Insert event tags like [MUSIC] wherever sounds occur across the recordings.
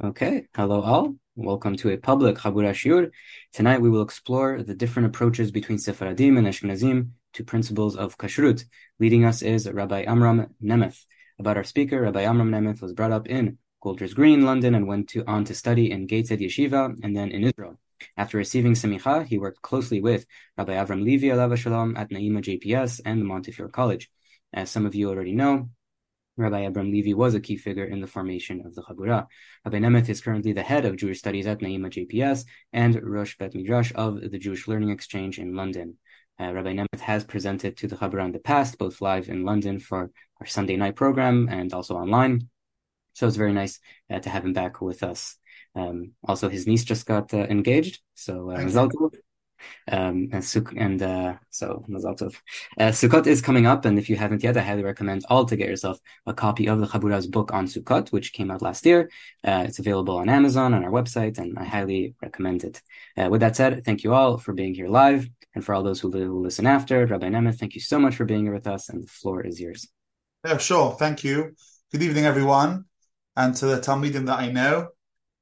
Okay, hello all. Welcome to a public Habura Shiur. Tonight we will explore the different approaches between Sephardim and Ashkenazim to principles of Kashrut. Leading us is Rabbi Amrom Nemeth. About our speaker, Rabbi Amrom Nemeth was brought up in Golders Green, London, and went to, on to study in Gateshead Yeshiva and then in Israel. After receiving Semicha, he worked closely with Rabbi Avram Levy Alav Shalom at Naima JPS and the Montefiore College. As some of you already know, Rabbi Abram Levy was a key figure in the formation of the Habura. Rabbi Nemeth is currently the head of Jewish Studies at Naima JPS and Rosh Bet Midrash of the Jewish Learning Exchange in London. Uh, Rabbi Nemeth has presented to the Habura in the past, both live in London for our Sunday night program and also online. So it's very nice uh, to have him back with us. Um, also, his niece just got uh, engaged, so uh, um, and, Suk- and uh, so Mazal Tov. Uh, Sukkot is coming up, and if you haven't yet, I highly recommend all to get yourself a copy of the Habura's book on Sukkot, which came out last year. Uh, it's available on Amazon on our website, and I highly recommend it. Uh, with that said, thank you all for being here live, and for all those who, who listen after. Rabbi Nemeth, thank you so much for being here with us, and the floor is yours. Yeah, sure. Thank you. Good evening, everyone, and to the Talmidim that I know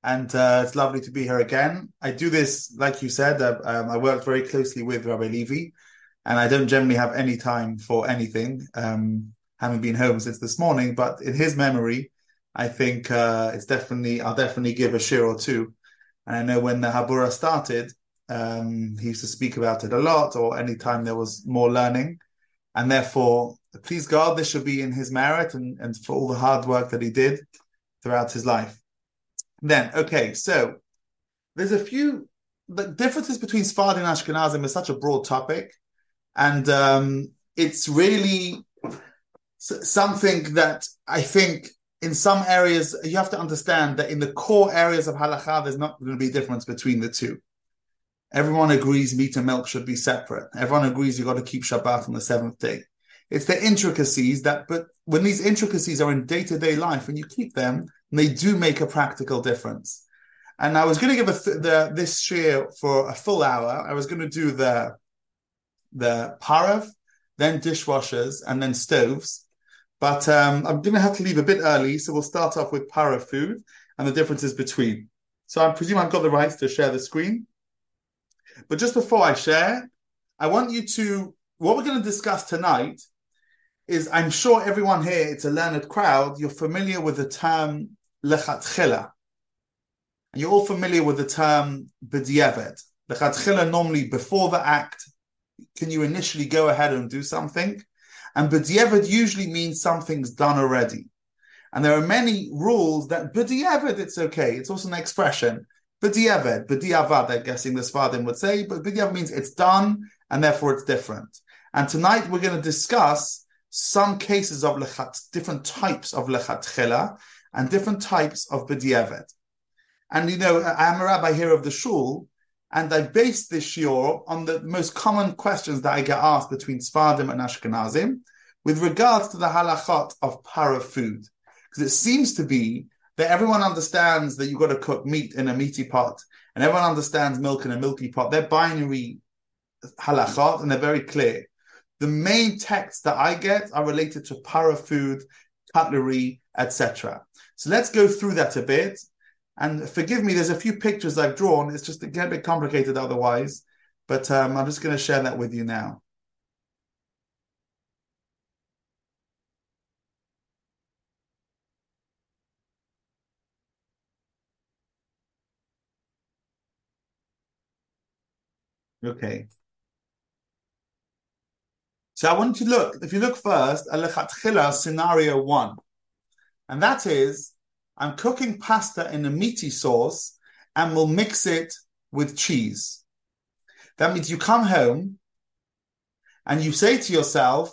and uh, it's lovely to be here again. I do this, like you said, uh, um, I work very closely with Rabbi Levy, and I don't generally have any time for anything, um, having been home since this morning. But in his memory, I think uh, it's definitely, I'll definitely give a shiur or two. And I know when the Habura started, um, he used to speak about it a lot, or anytime there was more learning. And therefore, please God, this should be in his merit and, and for all the hard work that he did throughout his life. Then, okay, so there's a few the differences between Sephardim and Ashkenazim is such a broad topic, and um, it's really something that I think in some areas you have to understand that in the core areas of halacha, there's not going to be a difference between the two. Everyone agrees meat and milk should be separate. Everyone agrees you've got to keep Shabbat on the seventh day. It's the intricacies that, but when these intricacies are in day to day life and you keep them, they do make a practical difference. And I was going to give th- the, this shiur for a full hour. I was going to do the the parav, then dishwashers, and then stoves. But um, I'm going to have to leave a bit early, so we'll start off with parav food and the differences between. So I presume I've got the rights to share the screen. But just before I share, I want you to what we're going to discuss tonight is I'm sure everyone here, it's a learned crowd, you're familiar with the term lechatchila. You're all familiar with the term b'diavad. Lechatchila normally before the act, can you initially go ahead and do something? And b'diavad usually means something's done already. And there are many rules that b'diavad, it's okay. It's also an expression. B'diavad, b'diavad, I'm guessing the Sfardim would say, but b'diavad means it's done and therefore it's different. And tonight we're going to discuss some cases of lechat, different types of lechatchila and different types of b'diavad. And you know, I'm a rabbi here of the shul, and I based this shiur on the most common questions that I get asked between Sfardim and Ashkenazim with regards to the halachot of para food. Because it seems to be that everyone understands that you've got to cook meat in a meaty pot, and everyone understands milk in a milky pot. They're binary halachot, and they're very clear. The main texts that I get are related to para food, cutlery, etc. So let's go through that a bit. And forgive me, there's a few pictures I've drawn. It's just get a bit complicated otherwise, but um, I'm just going to share that with you now. Okay. So I want you to look, if you look first, al scenario one. And that is, I'm cooking pasta in a meaty sauce and we'll mix it with cheese. That means you come home and you say to yourself,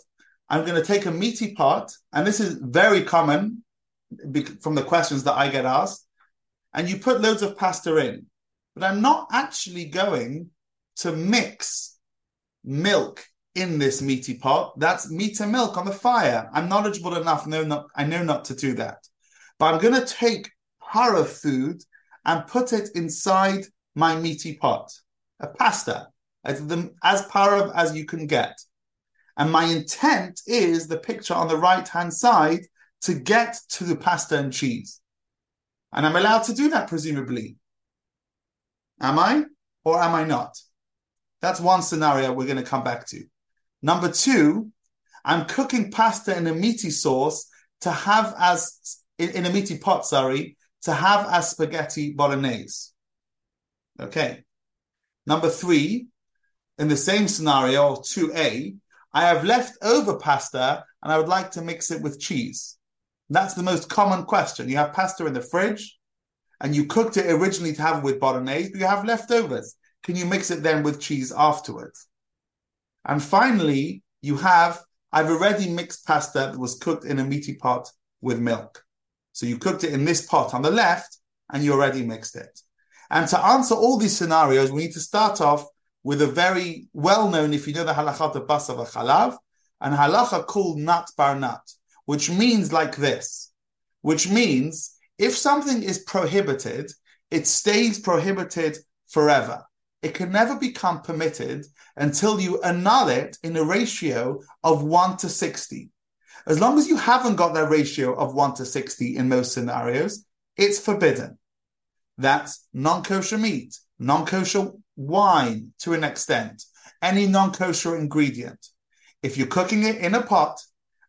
I'm going to take a meaty pot, and this is very common from the questions that I get asked, and you put loads of pasta in. But I'm not actually going to mix milk in this meaty pot. That's meat and milk on the fire. I'm knowledgeable enough, know not, I know not to do that. But I'm going to take para food and put it inside my meaty pot, a pasta, as para as you can get. And my intent is the picture on the right hand side to get to the pasta and cheese. And I'm allowed to do that, presumably. Am I? Or am I not? That's one scenario we're going to come back to. Number two, I'm cooking pasta in a meaty sauce to have as in, in a meaty pot, sorry, to have as spaghetti bolognese. Okay. Number three, in the same scenario, 2A, I have left over pasta and I would like to mix it with cheese. That's the most common question. You have pasta in the fridge and you cooked it originally to have it with bolognese, but you have leftovers. Can you mix it then with cheese afterwards? And finally, you have, I've already mixed pasta that was cooked in a meaty pot with milk. So you cooked it in this pot on the left and you already mixed it. And to answer all these scenarios, we need to start off with a very well known, if you know the halakha of Basar Chalav, and halacha called Nat Bar Nat, which means like this, which means if something is prohibited, it stays prohibited forever. It can never become permitted until you annul it in a ratio of 1 to 60. As long as you haven't got that ratio of 1 to 60 in most scenarios, it's forbidden. That's non kosher meat, non kosher wine to an extent, any non kosher ingredient. If you're cooking it in a pot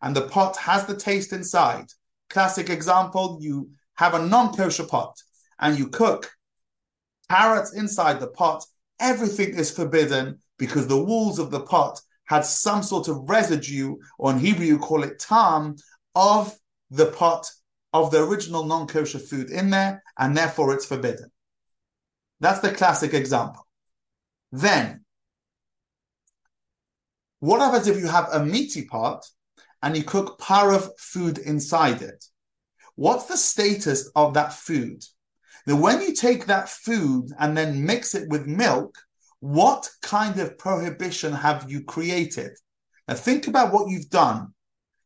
and the pot has the taste inside, classic example, you have a non kosher pot and you cook carrots inside the pot, everything is forbidden because the walls of the pot had some sort of residue, or in Hebrew you call it tam, of the pot of the original non kosher food in there, and therefore it's forbidden. That's the classic example. Then, what happens if you have a meaty pot and you cook parav food inside it? What's the status of that food? Now, when you take that food and then mix it with milk, what kind of prohibition have you created? Now think about what you've done.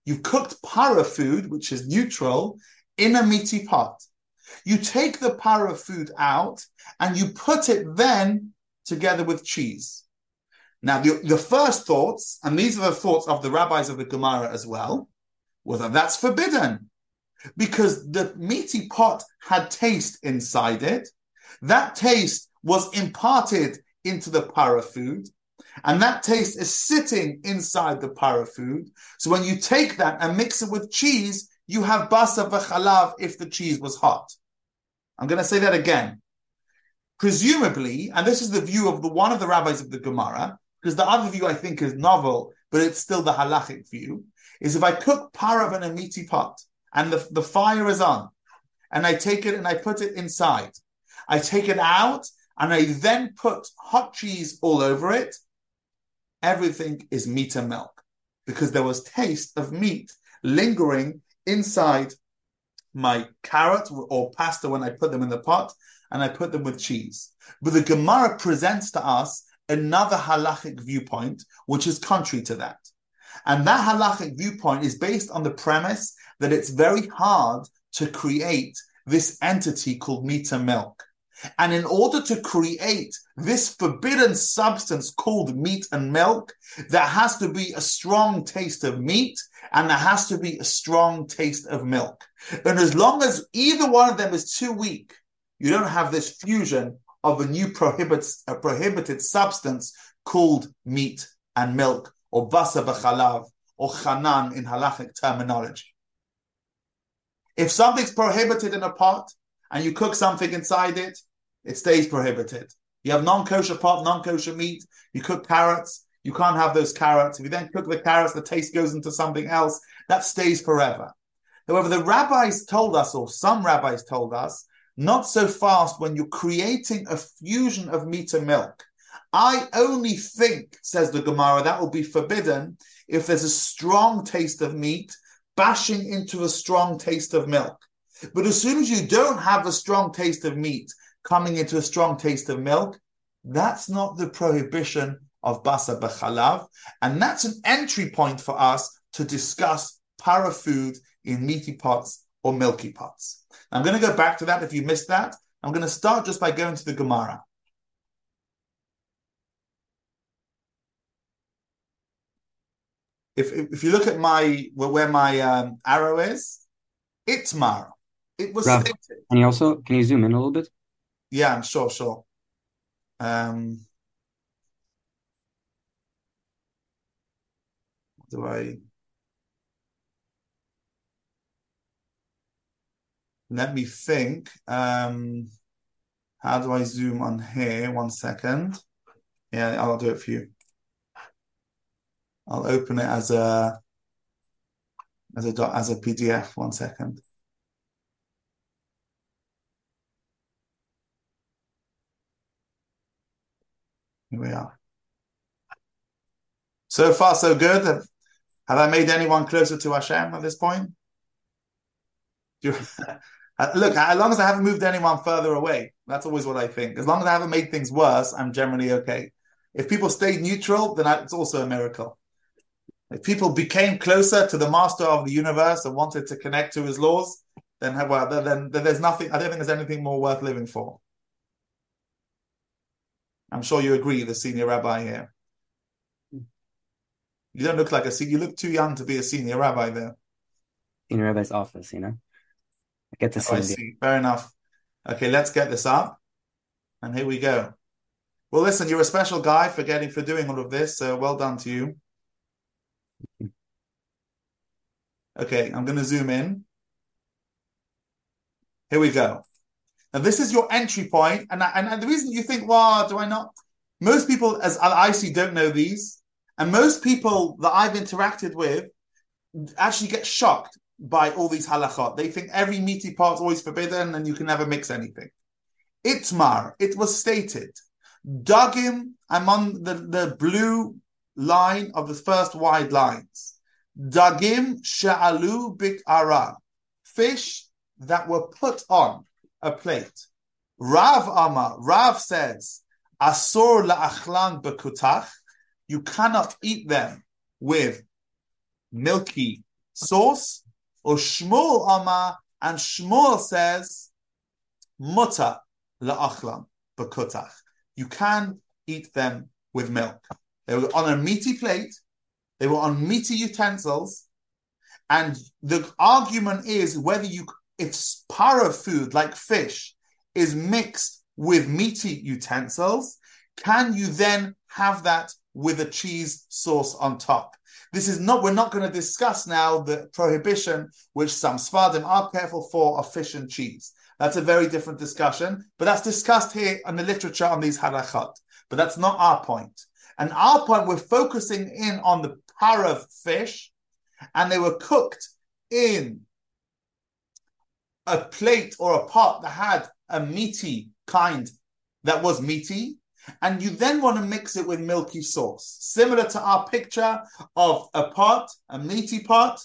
You've cooked para food, which is neutral, in a meaty pot. You take the para food out and you put it then together with cheese. Now, the, the first thoughts, and these are the thoughts of the rabbis of the Gemara as well, was that that's forbidden because the meaty pot had taste inside it. That taste was imparted into the para food. And that taste is sitting inside the para food. So when you take that and mix it with cheese, you have basa v'chalav if the cheese was hot. I'm going to say that again. Presumably, and this is the view of the one of the rabbis of the Gemara, because the other view I think is novel, but it's still the halachic view, is if I cook parav in a meaty pot and the, the fire is on, and I take it and I put it inside, I take it out and I then put hot cheese all over it, everything is meat and milk because there was taste of meat lingering inside my carrot or pasta when I put them in the pot and I put them with cheese. But the Gemara presents to us another halachic viewpoint, which is contrary to that. And that halachic viewpoint is based on the premise that it's very hard to create this entity called meat and milk. And in order to create this forbidden substance called meat and milk, there has to be a strong taste of meat and there has to be a strong taste of milk. And as long as either one of them is too weak, you don't have this fusion of a new prohibited, a prohibited substance called meat and milk, or basa b'chalav, or chanan in halachic terminology. If something's prohibited in a pot and you cook something inside it, it stays prohibited. You have non-kosher pot, non-kosher meat. You cook carrots. You can't have those carrots. If you then cook the carrots, the taste goes into something else. That stays forever. However, the rabbis told us, or some rabbis told us, not so fast when you're creating a fusion of meat and milk. I only think, says the Gemara, that will be forbidden if there's a strong taste of meat bashing into a strong taste of milk. But as soon as you don't have a strong taste of meat coming into a strong taste of milk, that's not the prohibition of basa b'chalav, and that's an entry point for us to discuss para food in meaty pots or milky pots. I'm going to go back to that if you missed that. I'm going to start just by going to the Gemara. If, if you look at my where my um, arrow is, Itmar. It was Rav, stated. can you also can you zoom in a little bit? Yeah, I'm sure, sure. Um, do I? Let me think. Um, how do I zoom on here? One second. Yeah, I'll do it for you. I'll open it as a as a as a PDF. One second. Here we are. So far, so good. Have, I made anyone closer to Hashem at this point? You, [LAUGHS] uh, look, as long as I haven't moved anyone further away, that's always what I think. As long as I haven't made things worse, I'm generally okay. If people stay neutral, then it's also a miracle. If people became closer to the master of the universe and wanted to connect to his laws, then well, then, then there's nothing. I don't think there's anything more worth living for. I'm sure you agree, the senior rabbi here. You don't look like a senior. You look too young to be a senior rabbi there. Senior rabbi's office, you know. I get to oh, I see. Fair enough. Okay, let's get this up, and here we go. Well, listen, you're a special guy for getting for doing all of this. So well done to you. Okay, I'm going to zoom in. Here we go. Now, this is your entry point, and, and, and the reason you think, well, do I not? Most people, as I see, don't know these, and most people that I've interacted with actually get shocked by all these halachot. They think every meaty part is always forbidden, and you can never mix anything. Itmar, it was stated, Dagim, I'm on the, the blue line of the first wide lines. Dagim sha'alu bik ara, fish that were put on a plate. Rav Amar, Rav says, Asur la'achlan bekutach, you cannot eat them with milky sauce. Or Shmuel Amar, and Shmuel says, Muta la'achlan bekutach. You can eat them with milk. They were on a meaty plate, they were on meaty utensils, and the argument is whether you if para food like fish is mixed with meaty utensils, can you then have that with a cheese sauce on top? This is not, we're not going to discuss now the prohibition, which some Sfardim are careful for, of fish and cheese. That's a very different discussion, but that's discussed here in the literature on these halachot. But that's not our point. And our point, we're focusing in on the parav fish, and they were cooked in a plate or a pot that had a meaty kind that was meaty, and you then want to mix it with milky sauce, similar to our picture of a pot, a meaty pot,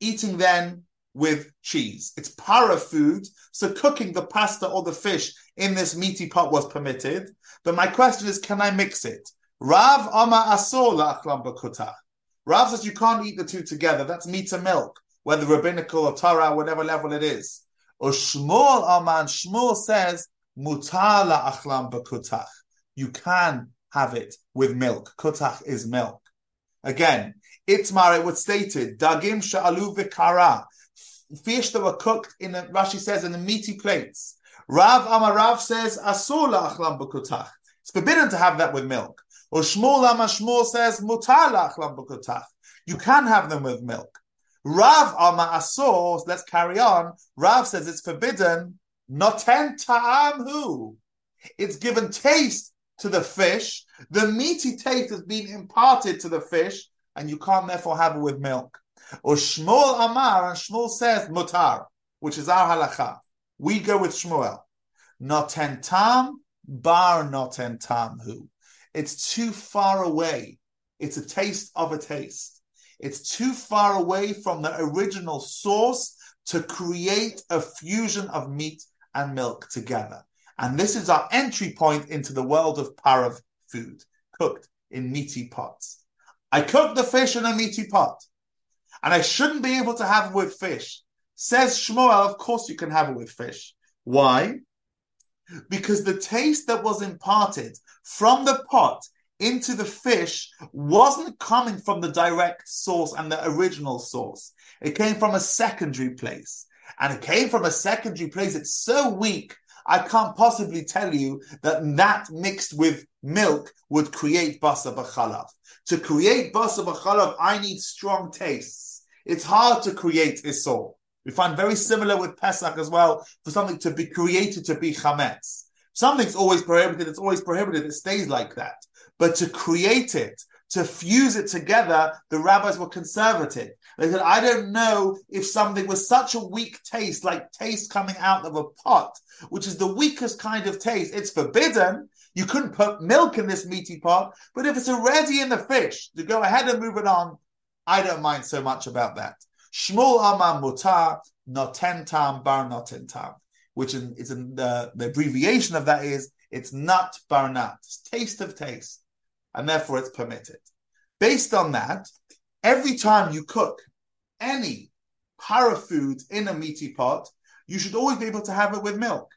eating then with cheese. It's para food, so cooking the pasta or the fish in this meaty pot was permitted. But my question is, can I mix it? Rav Ama Asor La'achlam Rav says you can't eat the two together. That's meat and milk whether rabbinical or Torah, whatever level it is. Or Shmuel Aman, Shmuel says, Mutala achlam bakutach. You can have it with milk. Kutach is milk. Again, Itmar, it was stated, Dagim sha'alu vikara. Fish that were cooked in, a, Rashi says, in the meaty plates. Rav Amarav says, Asur achlam bakutach. It's forbidden to have that with milk. Or Shmuel Amashmuel says, Mutala achlam bakutach. You can have them with milk. Rav Ama Asor, let's carry on. Rav says it's forbidden. Noten ta'am hu. It's given taste to the fish. The meaty taste has been imparted to the fish, and you can't therefore have it with milk. Or Shmuel Amar, and Shmuel says mutar, which is our halacha. We go with Shmuel. Noten tam, bar noten tam hu. It's too far away. It's a taste of a taste. It's too far away from the original source to create a fusion of meat and milk together. And this is our entry point into the world of parav food, cooked in meaty pots. I cook the fish in a meaty pot, and I shouldn't be able to have it with fish. Says Shmuel, of course you can have it with fish. Why? Because the taste that was imparted from the pot into the fish wasn't coming from the direct source and the original source. It came from a secondary place. and it came from a secondary place, it's so weak. I can't possibly tell you that that mixed with milk would create basa b'chalav. To create basa b'chalav, I need strong tastes. It's hard to create isor. We find very similar with Pesach as well for something to be created to be chametz. Something's always prohibited, it's always prohibited, it stays like that. But to create it, to fuse it together, the rabbis were conservative. They said, I don't know if something with such a weak taste, like taste coming out of a pot, which is the weakest kind of taste, it's forbidden. You couldn't put milk in this meaty pot, but if it's already in the fish, to go ahead and move it on, I don't mind so much about that. Shmuel Amar Mutar, Noten Tam Bar Noten Tam, which is in the, the abbreviation of that is it's not bar it's taste of taste and therefore it's permitted. Based on that, every time you cook any para food in a meaty pot, you should always be able to have it with milk.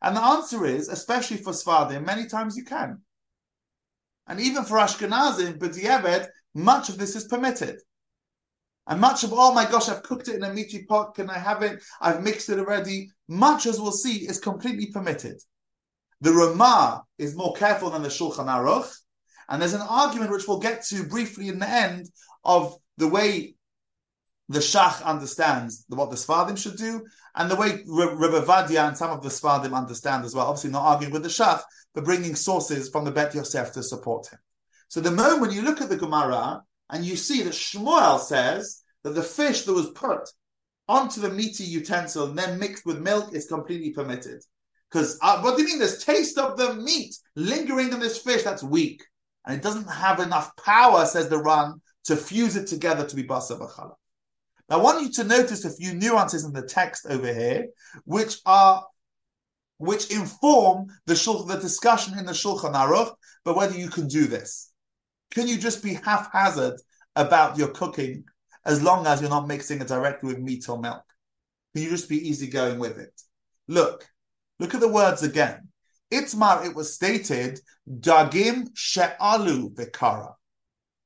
And the answer is, especially for Sfardim, many times you can. And even for Ashkenazim, but much of this is permitted. And much of, oh my gosh, I've cooked it in a meaty pot, can I have it? I've mixed it already. Much, as we'll see, is completely permitted. The Ramah is more careful than the Shulchan Aruch, and there's an argument which we'll get to briefly in the end of the way the Shach understands what the Sfardim should do, and the way Rebbe Ovadia and some of the Sfardim understand as well. Obviously, not arguing with the Shach, but bringing sources from the Bet Yosef to support him. So the moment you look at the Gemara and you see that Shmuel says that the fish that was put onto the meaty utensil and then mixed with milk is completely permitted. Because uh, what do you mean? There's taste of the meat lingering in this fish. That's weak, and it doesn't have enough power, says the Ran, to fuse it together to be basa b'chala. Now, I want you to notice a few nuances in the text over here, which are which inform the shul, the discussion in the Shulchan Aruch, but whether you can do this. Can you just be haphazard about your cooking as long as you're not mixing it directly with meat or milk? Can you just be easygoing with it? Look, Look at the words again. Itmar, it was stated, Dagim she'alu bekara.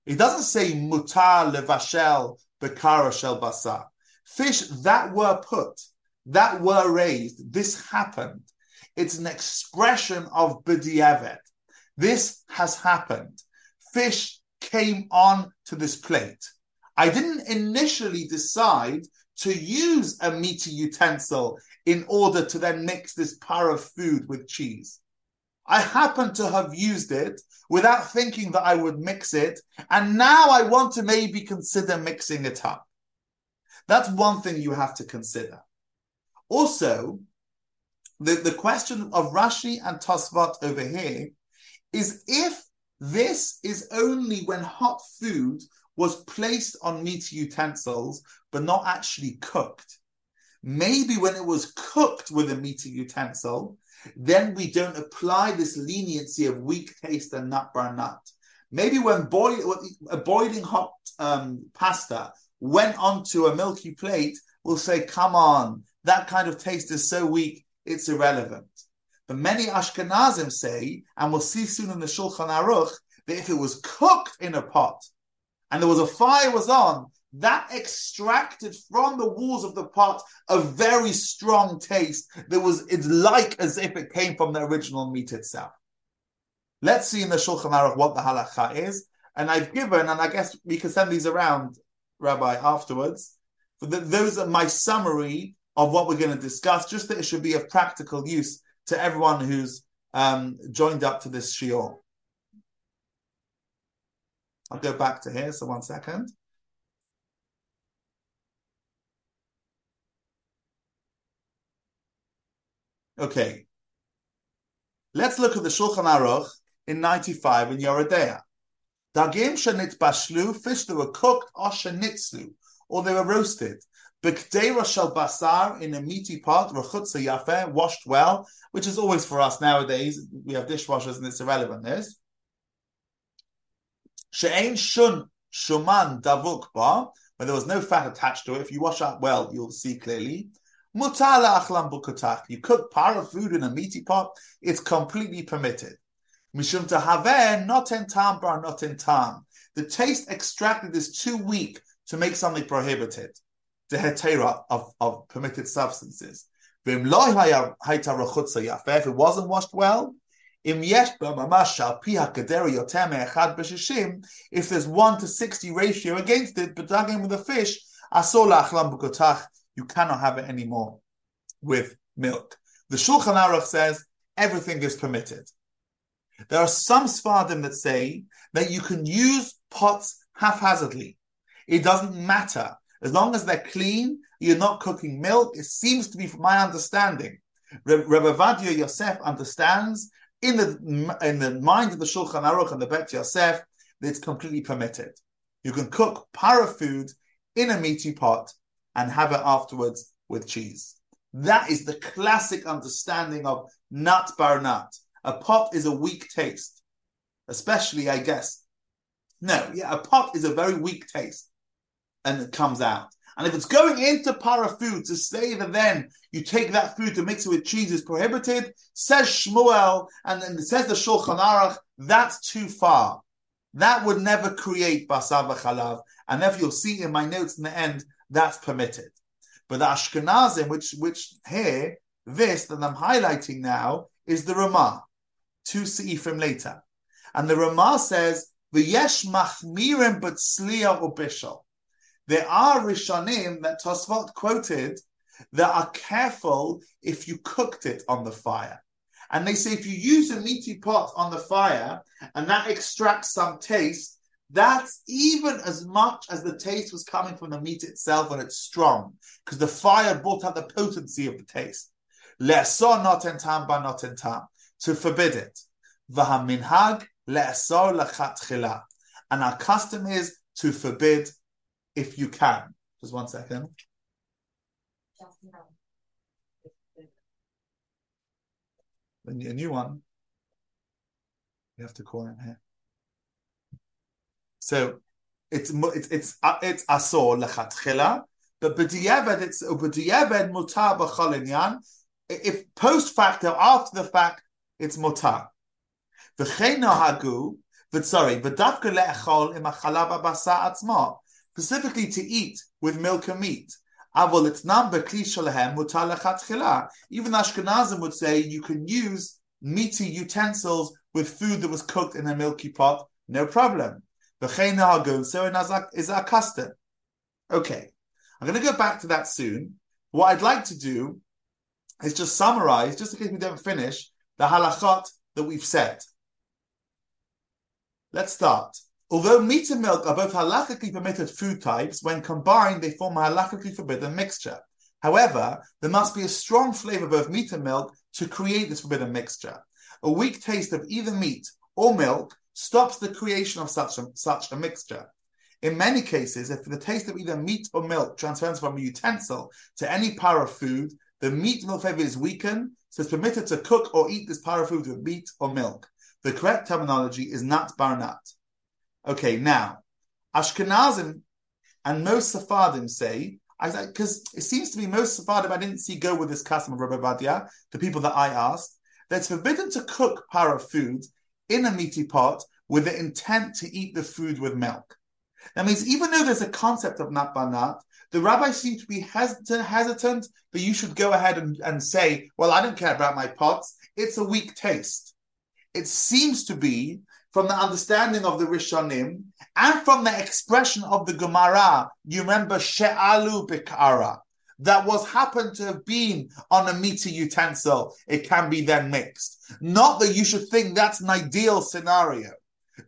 It doesn't say mutar levashel bekara shel basar. Fish that were put, that were raised, this happened. It's an expression of b'di'evet. This has happened. Fish came on to this plate. I didn't initially decide to use a meaty utensil in order to then mix this par of food with cheese. I happen to have used it without thinking that I would mix it, and now I want to maybe consider mixing it up. That's one thing you have to consider. Also, the, the question of Rashi and Tosfot over here is if this is only when hot food was placed on meat utensils, but not actually cooked. Maybe when it was cooked with a meaty utensil, then we don't apply this leniency of weak taste and nut bar nut. Maybe when boil, a boiling hot um, pasta went onto a milky plate, we'll say, come on, that kind of taste is so weak, it's irrelevant. But many Ashkenazim say, and we'll see soon in the Shulchan Aruch, that if it was cooked in a pot, and there was a fire was on, that extracted from the walls of the pot a very strong taste that was it's like as if it came from the original meat itself. Let's see in the Shulchan Aruch what the halacha is, and I've given, and I guess we can send these around, Rabbi, afterwards. The, those are my summary of what we're going to discuss, just that it should be of practical use to everyone who's um, joined up to this shiur. I'll go back to here, so one second. Okay. Let's look at the Shulchan Aruch in 95 in Yoreh De'ah. Dagim shenit bashlu, fish that were cooked, or shenitzlu, or they were roasted. B'kdeira shel basar, in a meaty pot, rechutza yafeh, washed well, which is always for us nowadays. We have dishwashers and it's irrelevant, this. She'ain shun shuman davuk ba, where there was no fat attached to it. If you wash up well, you'll see clearly. Mutala achlam bukatach. You cook para food in a meaty pot, it's completely permitted. Mishum tahaveh eh, not in tam bar not in tam. The taste extracted is too weak to make something prohibited. The hetera of, of permitted substances. If it wasn't washed well, if there's 1 to 60 ratio against it, but dug in with the fish, you cannot have it anymore with milk. The Shulchan Aruch says everything is permitted. There are some Sfardim that say that you can use pots haphazardly. It doesn't matter. As long as they're clean, you're not cooking milk. It seems to be, from my understanding, Rabbi Ovadia Yosef understands in the in the mind of the Shulchan Aruch and the Bet Yosef that it's completely permitted. You can cook para food in a meaty pot and have it afterwards with cheese. That is the classic understanding of nut bar nut. A pot is a weak taste, especially, I guess. No, yeah, a pot is a very weak taste, and it comes out. And if it's going into para food to say that then you take that food to mix it with cheese is prohibited, says Shmuel, and then says the Shulchan Aruch, that's too far. That would never create basava v'chalav. And if you'll see in my notes in the end, that's permitted. But the Ashkenazim, which which here, this that I'm highlighting now, is the Ramah, two from later. And the Ramah says, the V'yesh machmirim but sliya or bishal. There are Rishonim that Tosfot quoted that are careful if you cooked it on the fire. And they say if you use a meaty pot on the fire and that extracts some taste, that's even as much as the taste was coming from the meat itself when it's strong, because the fire brought out the potency of the taste. Le'asor not in tam, but not in tam. To forbid it. V'haminhag le'asor lachat And our custom is to forbid if you can. Just one second. A new one. You have to call in here. So it's it's it's uh, it's asor lechatchila, but b'diavad it's b'diavad mutar b'chol If post facto after the fact, it's mutar. V'chein hagu, but sorry, v'dafka le'echol im achalab basa atzma specifically to eat with milk and meat. Even Ashkenazim would say you can use meaty utensils with food that was cooked in a milky pot, no problem. So is our custom. Okay, I'm going to go back to that soon. What I'd like to do is just summarize, just in case we don't finish, the halachot that we've said. Let's start. Although meat and milk are both halakhically permitted food types, when combined, they form a halakhically forbidden mixture. However, there must be a strong flavor of both meat and milk to create this forbidden mixture. A weak taste of either meat or milk stops the creation of such a, such a mixture. In many cases, if the taste of either meat or milk transfers from a utensil to any para food, the meat milk flavor is weakened, so it's permitted to cook or eat this para food with meat or milk. The correct terminology is nut bar nut. Okay, now Ashkenazim and most Sephardim say, because it seems to be most Sephardim I didn't see go with this custom of Rabbi Ovadia, the people that I asked, that it's forbidden to cook para food in a meaty pot with the intent to eat the food with milk. That means even though there's a concept of nat banat, the rabbis seem to be hesitant, hesitant that you should go ahead and, and say, well, I don't care about my pots. It's a weak taste. It seems to be from the understanding of the Rishonim and from the expression of the Gemara, you remember She'alu Bikara, that was happened to have been on a meaty utensil, it can be then mixed. Not that you should think that's an ideal scenario.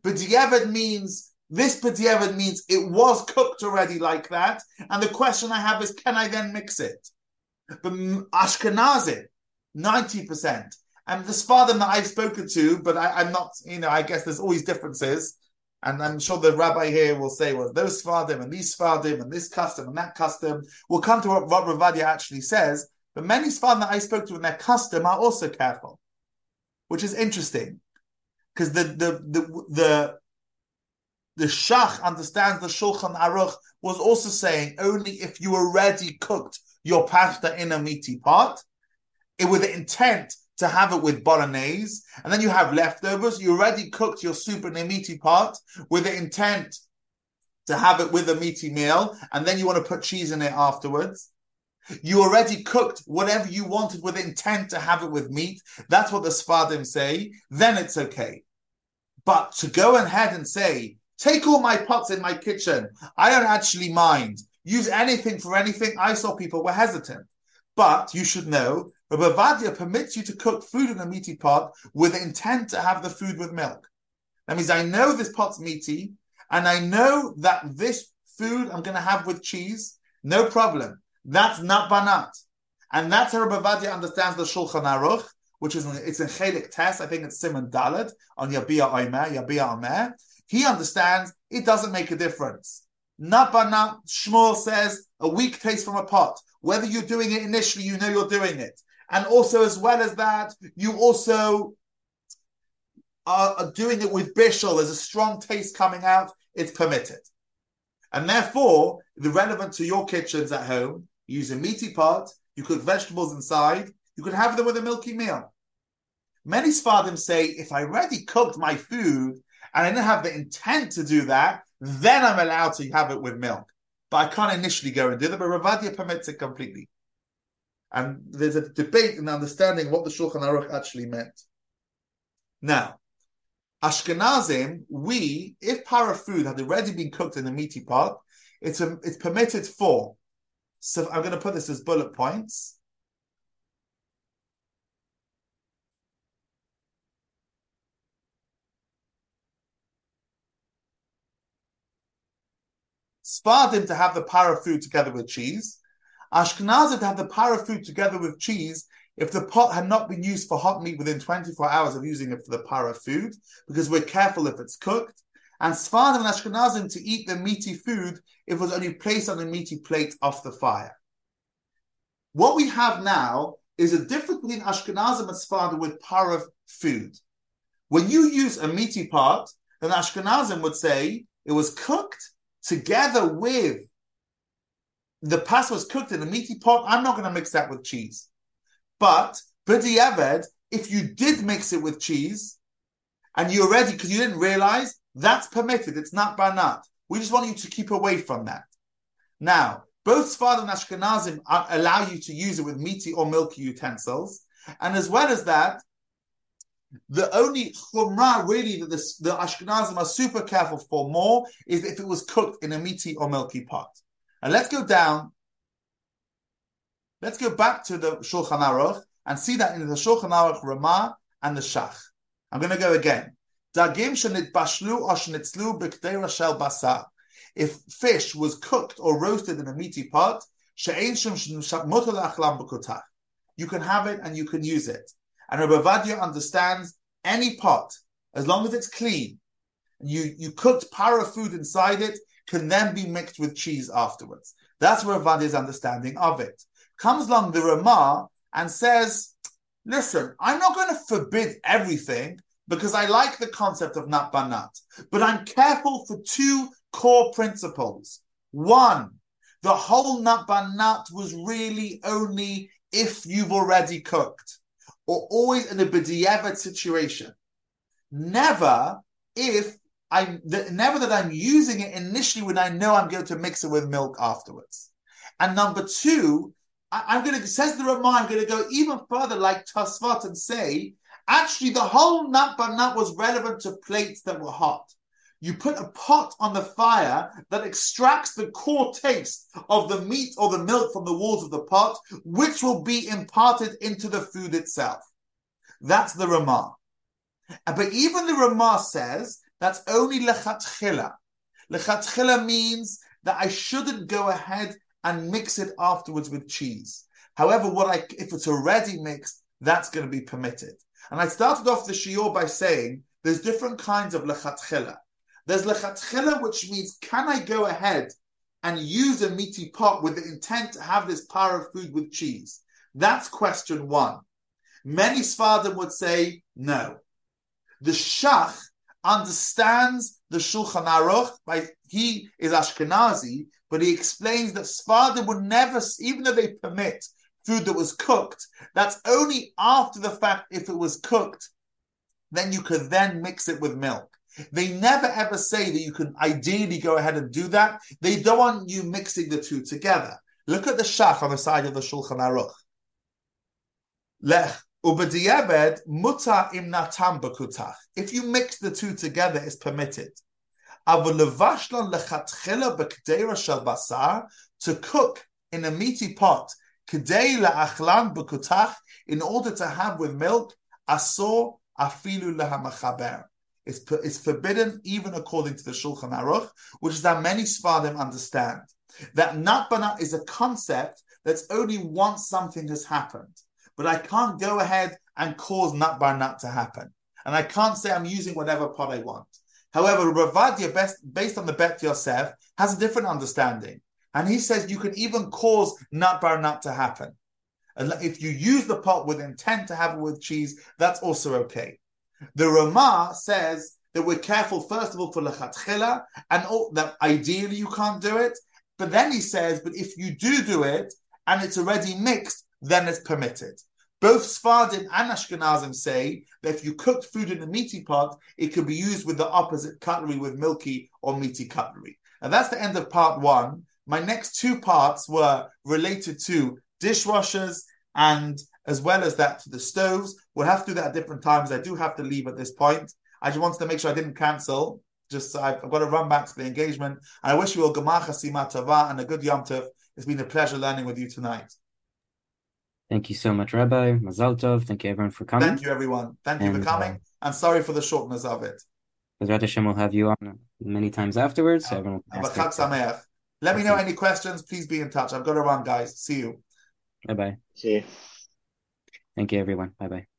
But B'diavad means, this B'diavad means it was cooked already like that. And the question I have is, can I then mix it? But Ashkenazi, 90%. And the Sfardim that I've spoken to, but I, am not, you know, I guess there's always differences. And I'm sure the rabbi here will say, well, those Sfardim and these Sfardim and this custom and that custom. We'll come to what, what Rav Ovadia actually says. But many Sfardim that I spoke to in their custom are also careful, which is interesting. Because the, the, the, the, the Shach understands the Shulchan Aruch was also saying only if you already cooked your pasta in a meaty pot, it with the intent to have it with bolognese, and then you have leftovers. You already cooked your soup in a meaty pot with the intent to have it with a meaty meal, and then you want to put cheese in it afterwards. You already cooked whatever you wanted with intent to have it with meat. That's what the Sfardim say. Then it's okay. But to go ahead and say, take all my pots in my kitchen, I don't actually mind. Use anything for anything. I saw people were hesitant. But you should know, Rabbi Ovadia permits you to cook food in a meaty pot with intent to have the food with milk. That means I know this pot's meaty, and I know that this food I'm going to have with cheese, no problem. That's not banat. And that's how Rabbi Ovadia understands the Shulchan Aruch, which is it's a chelik test. I think it's Siman Dalet on Yabia Omer, Yabia Omer. He understands it doesn't make a difference. Not banat. Shmuel says a weak taste from a pot. Whether you're doing it initially, you know you're doing it, and also as well as that, you also are doing it with bishul. There's a strong taste coming out. It's permitted. And therefore, the relevant to your kitchens at home, you use a meaty pot, you cook vegetables inside, you can have them with a milky meal. Many Sfardim say, if I already cooked my food and I didn't have the intent to do that, then I'm allowed to have it with milk. But I can't initially do that, but Rav Ovadia permits it completely. And there's a debate in understanding what the Shulchan Aruch actually meant. Now, Ashkenazim, we, if para food had already been cooked in a meaty pot, it's a, it's permitted for. So I'm going to put this as bullet points. Sfardim to have the para food together with cheese. Ashkenazim to have the para food together with cheese if the pot had not been used for hot meat within 24 hours of using it for the para food, because we're careful if it's cooked, and Sfardim and Ashkenazim to eat the meaty food if it was only placed on a meaty plate off the fire. What we have now is a difference between Ashkenazim and Sfardim with para food. When you use a meaty pot, then Ashkenazim would say it was cooked together with the pasta was cooked in a meaty pot. I'm not going to mix that with cheese. But B'diavad, if you did mix it with cheese and you already, because you didn't realize, that's permitted. It's not banat. We just want you to keep away from that. Now, both Sfarad and Ashkenazim allow you to use it with meaty or milky utensils. And as well as that, the only chumrah really that the, the Ashkenazim are super careful for more is if it was cooked in a meaty or milky pot. And let's go down Let's go back to the Shulchan Aruch and see that in the Shulchan Aruch Ramah and the Shach. I'm going to go again. Dagim shenit bashlu or shenitzlu basar. If fish was cooked or roasted in a meaty pot, she'ein shem. You can have it and you can use it. And Rabbi Ovadia understands any pot, as long as it's clean, and you, you cooked para food inside it, can then be mixed with cheese afterwards. That's Rabbi Ovadia's understanding of it comes along the Ramah and says, listen, I'm not going to forbid everything because I like the concept of nat banat, but I'm careful for two core principles. One, the whole nat banat was really only if you've already cooked, or always in a b'diavad situation. Never if I'm never that I'm using it initially when I know I'm going to mix it with milk afterwards. And number two, I, am going to, says the Ramah, I'm going to go even further like Tosfot and say, actually the whole nut but nut was relevant to plates that were hot. You put a pot on the fire that extracts the core taste of the meat or the milk from the walls of the pot, which will be imparted into the food itself. That's the Ramah. Uh, but even the Ramah says that's only lechatchila. Lechatchila means that I shouldn't go ahead and mix it afterwards with cheese. However, what I if it's already mixed, that's going to be permitted. And I started off the shiur by saying there's different kinds of lechatchila. There's lechatchila, which means can I go ahead and use a meaty pot with the intent to have this power of food with cheese? That's question one. Many Sfardim would say no. The Shach understands the Shulchan Aruch by he is Ashkenazi, but he explains that Sfardim would never, even though they permit food that was cooked, that's only after the fact if it was cooked, then you could then mix it with milk. They never ever say that you can ideally go ahead and do that. They don't want you mixing the two together. Look at the shach on the side of the Shulchan Aruch. Lech ubediyeved muta im natam bekutach. If you mix the two together, it's permitted. Avalevashlan lechatchila bekdeira shel basar to cook in a meaty pot kedei laachlan bekutach in order to have with milk asor afilu lehamachaber. It's, it's forbidden even according to the Shulchan Aruch, which is how many Sfardim understand. That nat bar nat is a concept that's only once something has happened. But I can't go ahead and cause nat to happen. And I can't say I'm using whatever pot I want. However, Rav Ovadia, best, based on the Bet Yosef, has a different understanding. And he says you can even cause nut nut to happen. And if you use the pot with intent to have it with cheese, that's also okay. The Rama says that we're careful, first of all, for lechatchila, and all, that ideally you can't do it. But then he says, but if you do do it and it's already mixed, then it's permitted. Both Sfardim and Ashkenazim say that if you cook food in a meaty pot, it can be used with the opposite cutlery, with milky or meaty cutlery. And that's the end of part one. My next two parts were related to dishwashers and as well as that to the stoves. We'll have to do that at different times. I do have to leave at this point. I just wanted to make sure I didn't cancel. Just I've, I've got to run back to the engagement. And I wish you all Gemar Chasima Tava and a good Yom Tov. It's been a pleasure learning with you tonight. Thank you so much, Rabbi. Mazal Tov. Thank you, everyone, for coming. Thank you, everyone. Thank you for coming. Uh, and sorry for the shortness of it. Bezrat Hashem will have you on many times afterwards. So everyone Let me know any questions. Please be in touch. I've got to run, guys. See you. Bye bye. See you. Thank you, everyone. Bye bye.